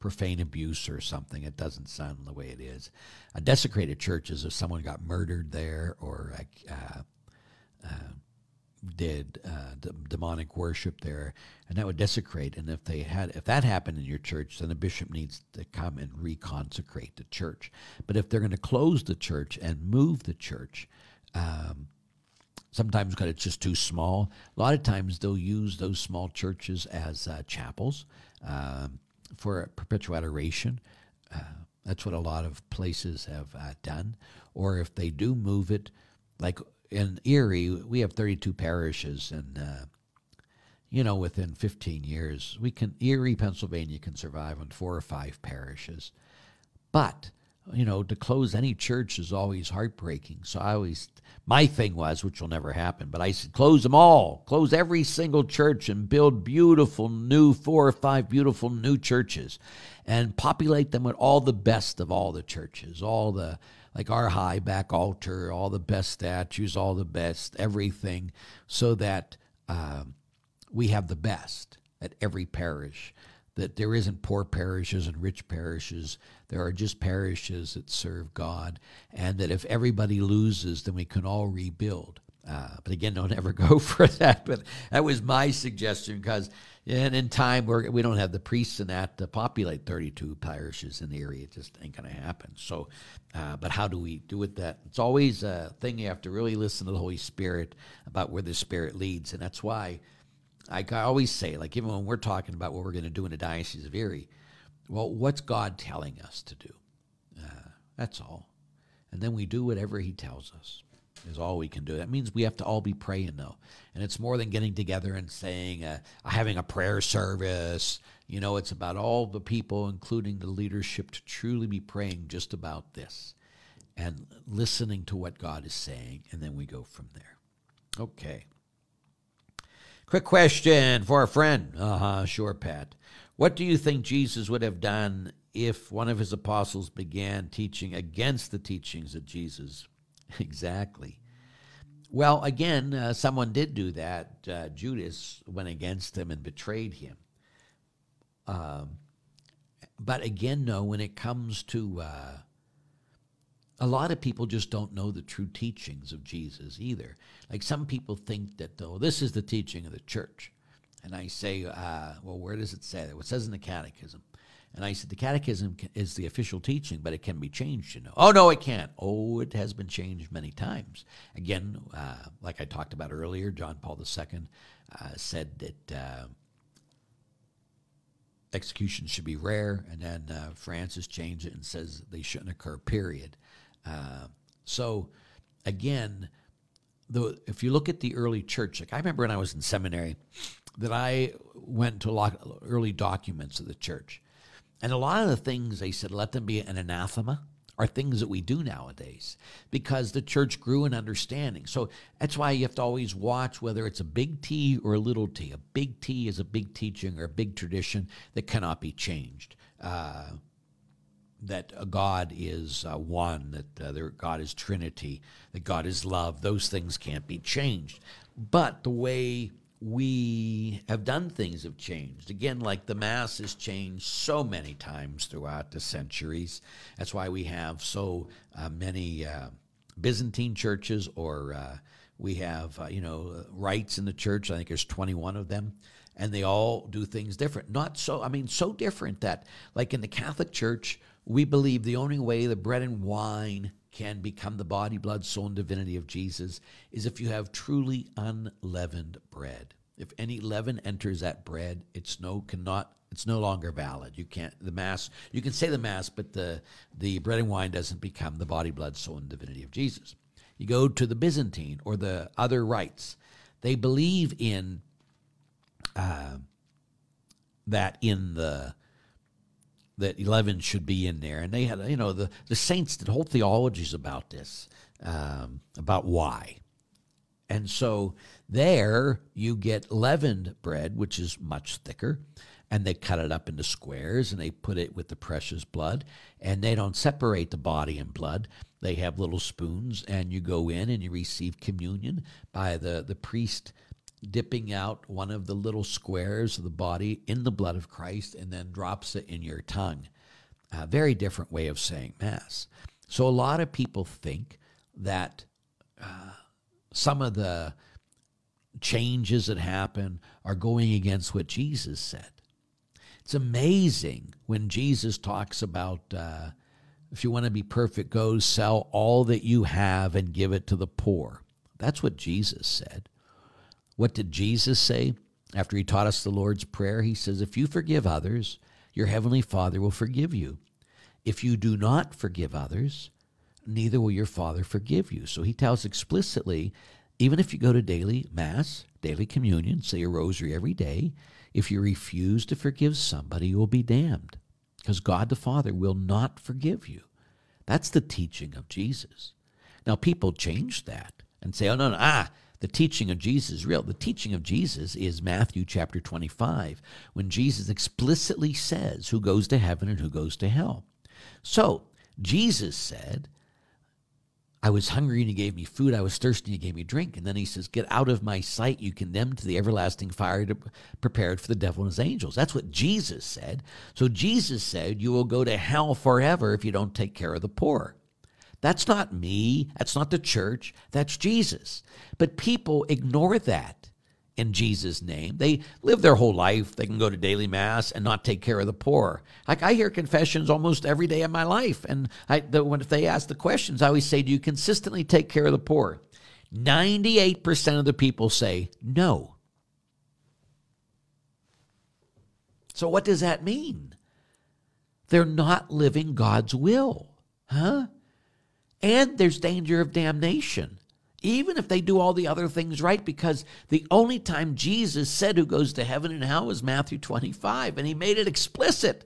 profane abuse or something. It doesn't sound the way it is. A desecrated church is if someone got murdered there or uh, uh, did uh, d- demonic worship there, and that would desecrate. And if they had, if that happened in your church, then the bishop needs to come and reconsecrate the church. But if they're going to close the church and move the church. Um, sometimes because it's just too small. A lot of times they'll use those small churches as uh, chapels. Um, for perpetual adoration. Uh, that's what a lot of places have uh, done. Or if they do move it, like in Erie, we have 32 parishes, and uh, you know, within 15 years, we can Erie, Pennsylvania, can survive on four or five parishes. But you know, to close any church is always heartbreaking. So I always, my thing was, which will never happen, but I said, close them all, close every single church and build beautiful new, four or five beautiful new churches and populate them with all the best of all the churches, all the, like our high back altar, all the best statues, all the best, everything, so that um, we have the best at every parish that there isn't poor parishes and rich parishes. There are just parishes that serve God, and that if everybody loses, then we can all rebuild. Uh, but again, don't ever go for that. But that was my suggestion because in, in time we're, we don't have the priests in that to populate 32 parishes in the area. It just ain't going to happen. So, uh, but how do we do it? That it's always a thing you have to really listen to the Holy Spirit about where the Spirit leads, and that's why I always say, like even when we're talking about what we're going to do in the Diocese of Erie, well, what's God telling us to do? Uh, that's all. And then we do whatever He tells us, is all we can do. That means we have to all be praying, though. And it's more than getting together and saying, uh, having a prayer service. You know, it's about all the people, including the leadership, to truly be praying just about this and listening to what God is saying. And then we go from there. Okay. Quick question for a friend. Uh huh, sure, Pat. What do you think Jesus would have done if one of his apostles began teaching against the teachings of Jesus? exactly. Well, again, uh, someone did do that. Uh, Judas went against him and betrayed him. Um, but again, no, when it comes to uh, a lot of people just don't know the true teachings of Jesus either. Like some people think that, though, this is the teaching of the church. And I say, uh, well, where does it say that? Well, it says in the catechism. And I said, the catechism is the official teaching, but it can be changed, you know. Oh, no, it can't. Oh, it has been changed many times. Again, uh, like I talked about earlier, John Paul II uh, said that uh, executions should be rare, and then uh, Francis changed it and says they shouldn't occur, period. Uh, so, again, the, if you look at the early church, like I remember when I was in seminary, that I went to a lot early documents of the church, and a lot of the things they said, let them be an anathema are things that we do nowadays because the church grew in understanding. So that's why you have to always watch whether it's a big T or a little t. A big T is a big teaching or a big tradition that cannot be changed. Uh, that God is uh, one, that uh, there, God is Trinity, that God is love. Those things can't be changed. But the way we have done things have changed. Again, like the Mass has changed so many times throughout the centuries. That's why we have so uh, many uh, Byzantine churches, or uh, we have, uh, you know, rites in the church. I think there's 21 of them. And they all do things different. Not so, I mean, so different that, like in the Catholic Church, we believe the only way the bread and wine can become the body, blood, soul, and divinity of Jesus is if you have truly unleavened bread. If any leaven enters that bread, it's no cannot it's no longer valid. You can't the mass you can say the mass, but the the bread and wine doesn't become the body, blood, soul, and divinity of Jesus. You go to the Byzantine or the other rites. They believe in uh, that in the that leaven should be in there. And they had, you know, the, the saints did whole theologies about this, um, about why. And so there you get leavened bread, which is much thicker, and they cut it up into squares and they put it with the precious blood, and they don't separate the body and blood. They have little spoons, and you go in and you receive communion by the, the priest dipping out one of the little squares of the body in the blood of Christ and then drops it in your tongue. A very different way of saying Mass. So a lot of people think that uh, some of the changes that happen are going against what Jesus said. It's amazing when Jesus talks about uh, if you want to be perfect, go sell all that you have and give it to the poor. That's what Jesus said. What did Jesus say after he taught us the Lord's Prayer? He says, If you forgive others, your heavenly Father will forgive you. If you do not forgive others, neither will your Father forgive you. So he tells explicitly even if you go to daily Mass, daily communion, say a rosary every day, if you refuse to forgive somebody, you will be damned because God the Father will not forgive you. That's the teaching of Jesus. Now, people change that and say, oh, no, no, ah, the teaching of Jesus is real. The teaching of Jesus is Matthew chapter 25, when Jesus explicitly says who goes to heaven and who goes to hell. So, Jesus said, I was hungry and you gave me food. I was thirsty and you gave me drink. And then he says, Get out of my sight, you condemned to the everlasting fire prepared for the devil and his angels. That's what Jesus said. So Jesus said, You will go to hell forever if you don't take care of the poor. That's not me. That's not the church. That's Jesus. But people ignore that in Jesus' name. They live their whole life. They can go to daily mass and not take care of the poor. Like I hear confessions almost every day of my life, and I, the, when if they ask the questions, I always say, "Do you consistently take care of the poor?" Ninety-eight percent of the people say no. So what does that mean? They're not living God's will, huh? And there's danger of damnation, even if they do all the other things right, because the only time Jesus said who goes to heaven and hell was Matthew 25, and he made it explicit.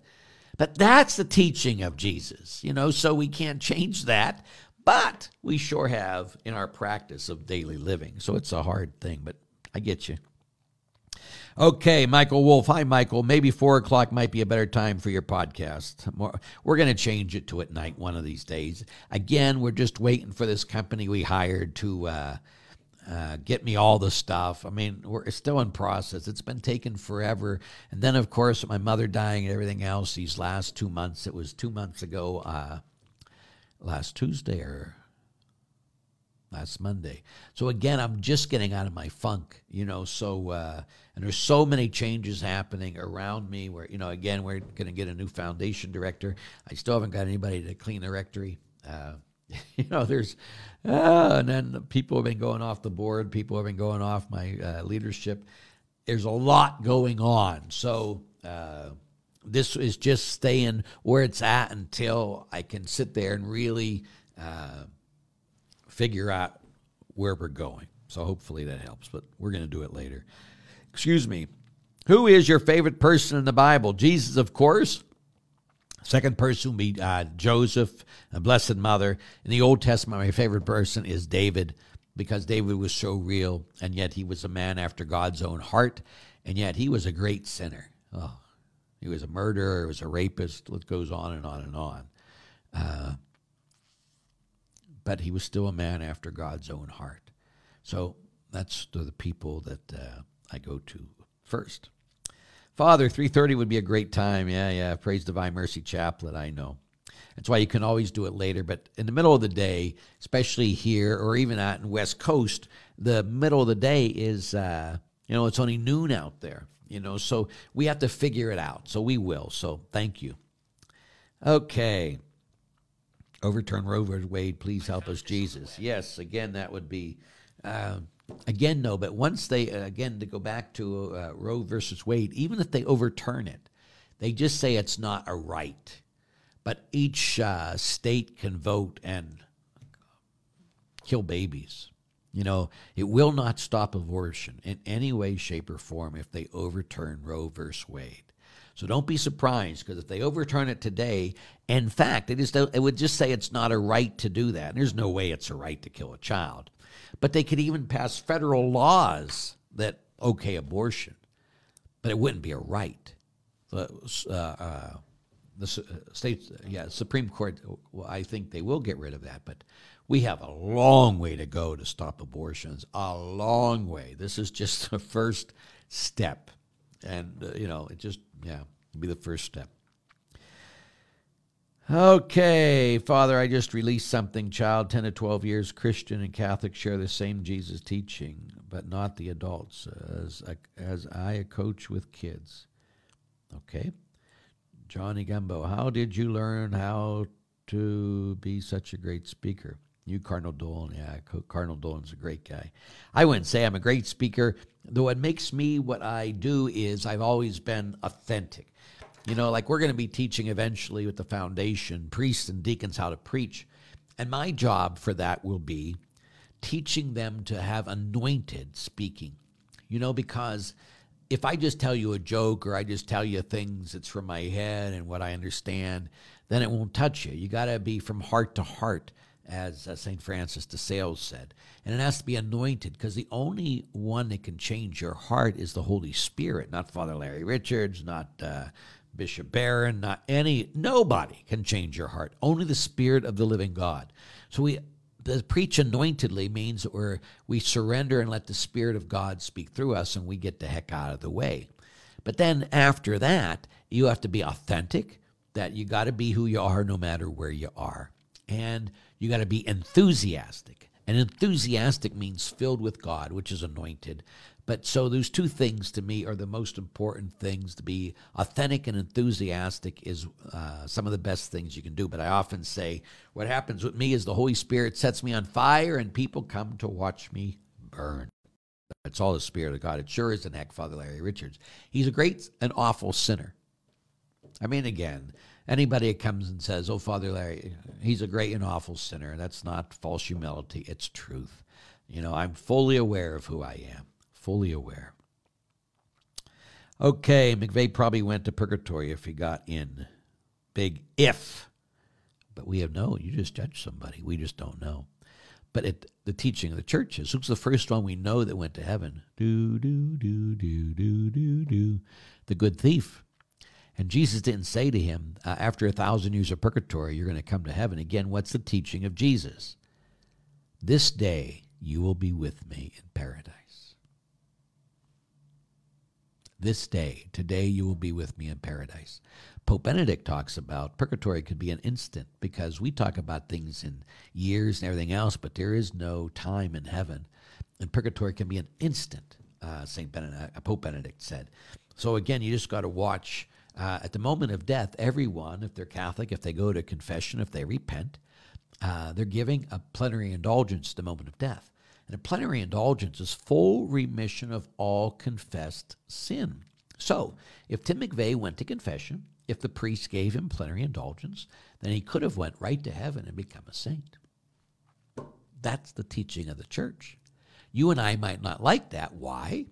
But that's the teaching of Jesus, you know, so we can't change that. But we sure have in our practice of daily living. So it's a hard thing, but I get you. Okay, Michael Wolf. Hi, Michael. Maybe four o'clock might be a better time for your podcast. We're going to change it to at night one of these days. Again, we're just waiting for this company we hired to uh, uh, get me all the stuff. I mean, we're still in process. It's been taking forever. And then, of course, my mother dying and everything else. These last two months. It was two months ago, uh, last Tuesday or last Monday. So again, I'm just getting out of my funk, you know. So uh, and there's so many changes happening around me. Where you know, again, we're going to get a new foundation director. I still haven't got anybody to clean the rectory. Uh, you know, there's uh, and then people have been going off the board. People have been going off my uh, leadership. There's a lot going on. So. Uh, this is just staying where it's at until I can sit there and really uh, figure out where we're going. So hopefully that helps, but we're going to do it later. Excuse me. Who is your favorite person in the Bible? Jesus, of course. Second person will be uh, Joseph, a Blessed Mother. In the Old Testament, my favorite person is David because David was so real, and yet he was a man after God's own heart, and yet he was a great sinner. Oh, he was a murderer, he was a rapist, it goes on and on and on. Uh, but he was still a man after God's own heart. So that's the people that uh, I go to first. Father, 3.30 would be a great time. Yeah, yeah, Praise Divine Mercy Chaplet, I know. That's why you can always do it later. But in the middle of the day, especially here or even out in West Coast, the middle of the day is, uh, you know, it's only noon out there, you know, so we have to figure it out. So we will. So thank you. Okay. Overturn Roe v. Wade. Please help us, Jesus. Yes, again, that would be. Uh, again, no, but once they, uh, again, to go back to uh, Roe versus Wade, even if they overturn it, they just say it's not a right but each uh, state can vote and kill babies. You know, it will not stop abortion in any way, shape, or form if they overturn Roe versus Wade. So don't be surprised because if they overturn it today, in fact, it, is, it would just say it's not a right to do that. And there's no way it's a right to kill a child. But they could even pass federal laws that okay abortion, but it wouldn't be a right. Uh, uh, the uh, state, yeah, Supreme Court, well, I think they will get rid of that, but we have a long way to go to stop abortions. A long way. This is just the first step, and uh, you know, it just yeah, be the first step. Okay, Father, I just released something. Child, 10 to 12 years, Christian and Catholic share the same Jesus teaching, but not the adults, as, as I, a coach with kids. Okay. Johnny Gumbo, how did you learn how to be such a great speaker? You, Cardinal Dolan, yeah, Cardinal Dolan's a great guy. I wouldn't say I'm a great speaker, though what makes me what I do is I've always been authentic. You know, like we're going to be teaching eventually with the foundation, priests and deacons, how to preach. And my job for that will be teaching them to have anointed speaking. You know, because if I just tell you a joke or I just tell you things that's from my head and what I understand, then it won't touch you. You got to be from heart to heart, as uh, St. Francis de Sales said. And it has to be anointed because the only one that can change your heart is the Holy Spirit, not Father Larry Richards, not uh, Bishop Barron, not any, nobody can change your heart. Only the Spirit of the living God. So we the preach anointedly means that we're, we surrender and let the Spirit of God speak through us and we get the heck out of the way. But then after that, you have to be authentic, that you got to be who you are no matter where you are. And you got to be enthusiastic. And enthusiastic means filled with God, which is anointed. But so those two things to me are the most important things. To be authentic and enthusiastic is uh, some of the best things you can do. But I often say what happens with me is the Holy Spirit sets me on fire and people come to watch me burn. It's all the Spirit of God. It sure isn't heck Father Larry Richards. He's a great and awful sinner. I mean, again, anybody that comes and says, Oh, Father Larry, he's a great and awful sinner, that's not false humility, it's truth. You know, I'm fully aware of who I am fully aware. Okay, McVeigh probably went to purgatory if he got in. Big if. But we have no, you just judge somebody. We just don't know. But it, the teaching of the churches, who's the first one we know that went to heaven? Do, do, do, do, do, do, do. The good thief. And Jesus didn't say to him, uh, after a thousand years of purgatory, you're going to come to heaven. Again, what's the teaching of Jesus? This day you will be with me in paradise. this day, today you will be with me in paradise. Pope Benedict talks about purgatory could be an instant because we talk about things in years and everything else, but there is no time in heaven. And purgatory can be an instant, uh, St. Benedict, uh, Pope Benedict said. So again, you just got to watch. Uh, at the moment of death, everyone, if they're Catholic, if they go to confession, if they repent, uh, they're giving a plenary indulgence at the moment of death. And a plenary indulgence is full remission of all confessed sin. So, if Tim McVeigh went to confession, if the priest gave him plenary indulgence, then he could have went right to heaven and become a saint. That's the teaching of the church. You and I might not like that. Why?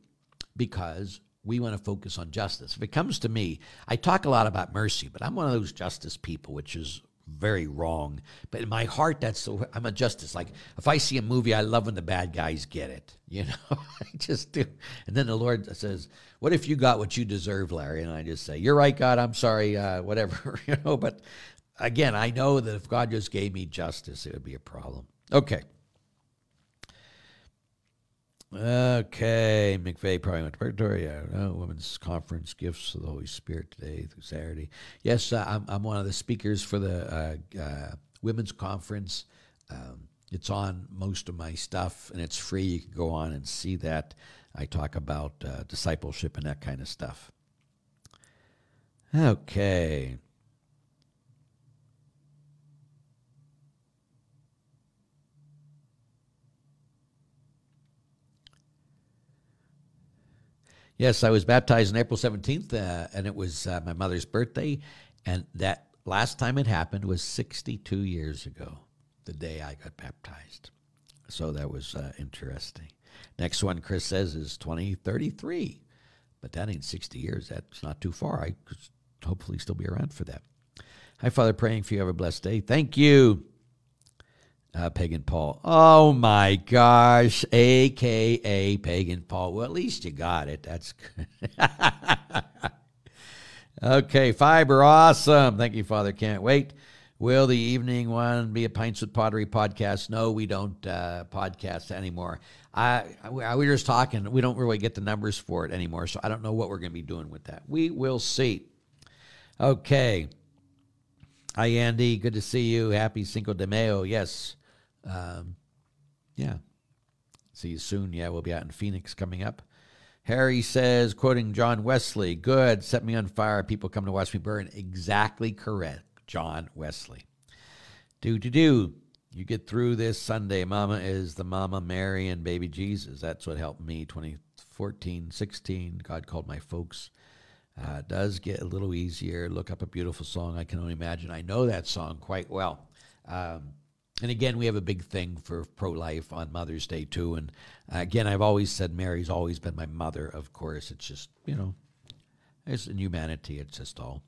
Because we want to focus on justice. If it comes to me, I talk a lot about mercy, but I'm one of those justice people, which is very wrong. But in my heart, that's the, I'm a justice. Like if I see a movie, I love when the bad guys get it. You know, I just do. And then the Lord says, "What if you got what you deserve, Larry?" And I just say, "You're right, God. I'm sorry. Uh, whatever." you know. But again, I know that if God just gave me justice, it would be a problem. Okay. Okay, McVeigh probably went to purgatory. Yeah, no, women's conference gifts of the Holy Spirit today through Saturday. Yes, uh, I'm, I'm one of the speakers for the uh, uh, women's conference. Um, it's on most of my stuff, and it's free. You can go on and see that. I talk about uh, discipleship and that kind of stuff. Okay. Yes, I was baptized on April 17th, uh, and it was uh, my mother's birthday. And that last time it happened was 62 years ago, the day I got baptized. So that was uh, interesting. Next one, Chris says, is 2033. But that ain't 60 years. That's not too far. I could hopefully still be around for that. Hi, Father, praying for you. Have a blessed day. Thank you uh, Pagan Paul. Oh my gosh, AKA Pagan Paul. Well, at least you got it. That's good. okay, fiber, awesome. Thank you, Father. Can't wait. Will the evening one be a Pints with Padre podcast? No, we don't uh, podcast anymore. I, I, we were just talking. We don't really get the numbers for it anymore, so I don't know what we're going to be doing with that. We will see. Okay. Hi, Andy. Good to see you. Happy Cinco de Mayo. Yes. Um, yeah. See you soon. Yeah, we'll be out in Phoenix coming up. Harry says, quoting John Wesley, good, set me on fire. People come to watch me burn. Exactly correct, John Wesley. Do, do, do. You get through this Sunday. Mama is the Mama Mary and baby Jesus. That's what helped me 2014, 16. God called my folks. Uh, does get a little easier. Look up a beautiful song. I can only imagine. I know that song quite well. Um, and again, we have a big thing for pro life on Mother's Day, too. And uh, again, I've always said Mary's always been my mother, of course. It's just, you know, it's in humanity, it's just all.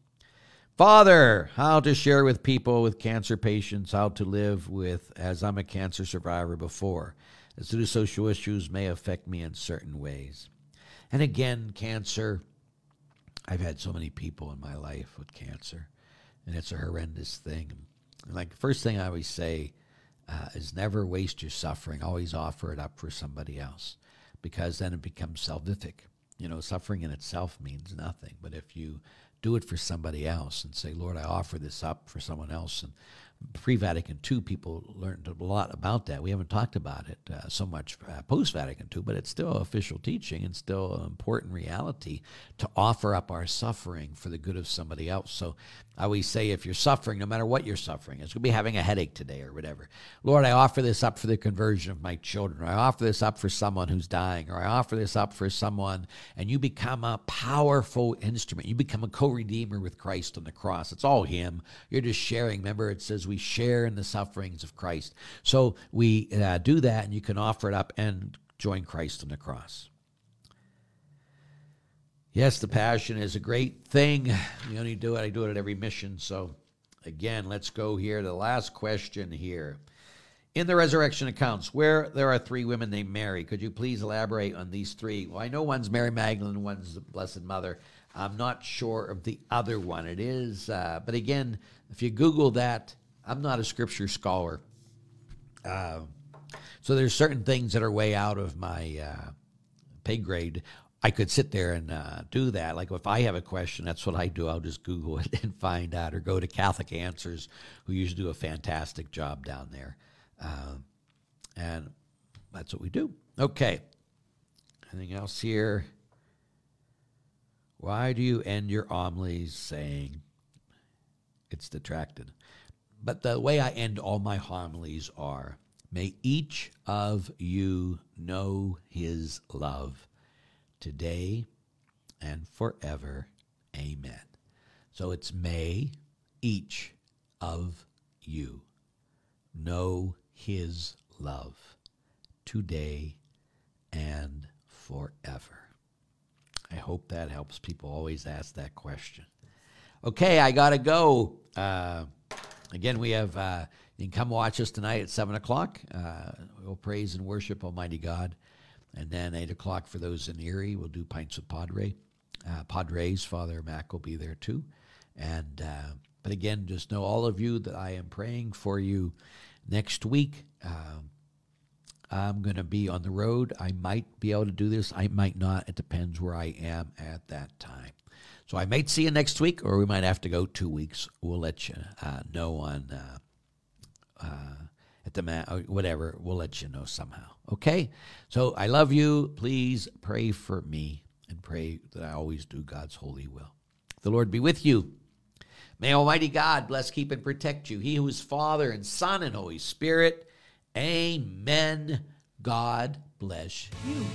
Father, how to share with people with cancer patients, how to live with, as I'm a cancer survivor before, as the social issues may affect me in certain ways. And again, cancer, I've had so many people in my life with cancer, and it's a horrendous thing. Like, first thing I always say, uh, is never waste your suffering. Always offer it up for somebody else because then it becomes salvific. You know, suffering in itself means nothing. But if you do it for somebody else and say, Lord, I offer this up for someone else, and pre Vatican II, people learned a lot about that. We haven't talked about it uh, so much uh, post Vatican II, but it's still official teaching and still an important reality to offer up our suffering for the good of somebody else. So I always say, if you're suffering, no matter what you're suffering, it's going to be having a headache today or whatever. Lord, I offer this up for the conversion of my children, or I offer this up for someone who's dying, or I offer this up for someone, and you become a powerful instrument. You become a co redeemer with Christ on the cross. It's all Him. You're just sharing. Remember, it says we share in the sufferings of Christ. So we uh, do that, and you can offer it up and join Christ on the cross. Yes, the passion is a great thing. We only do it, I do it at every mission. So, again, let's go here. The last question here. In the resurrection accounts, where there are three women named Mary, could you please elaborate on these three? Well, I know one's Mary Magdalene, one's the Blessed Mother. I'm not sure of the other one. It is, uh, but again, if you Google that, I'm not a scripture scholar. Uh, so there's certain things that are way out of my uh, pay grade. I could sit there and uh, do that. Like if I have a question, that's what I do. I'll just Google it and find out, or go to Catholic Answers, who usually do a fantastic job down there. Uh, and that's what we do. Okay. Anything else here? Why do you end your homilies saying it's detracted? But the way I end all my homilies are May each of you know his love today and forever. Amen. So it's may each of you know his love today and forever. I hope that helps. People always ask that question. Okay, I got to go. Uh, again, we have, uh, you can come watch us tonight at 7 o'clock. Uh, we'll praise and worship Almighty God. And then 8 o'clock for those in Erie, we'll do Pints of Padre. Uh, Padres, Father Mac will be there too. And, uh, but again, just know all of you that I am praying for you next week. Um, I'm going to be on the road. I might be able to do this. I might not. It depends where I am at that time. So I might see you next week, or we might have to go two weeks. We'll let you uh, know on uh, uh, the ma- uh, whatever. We'll let you know somehow. Okay. So I love you. Please pray for me and pray that I always do God's holy will. The Lord be with you. May Almighty God bless, keep, and protect you. He who is Father and Son and Holy Spirit. Amen. God bless you.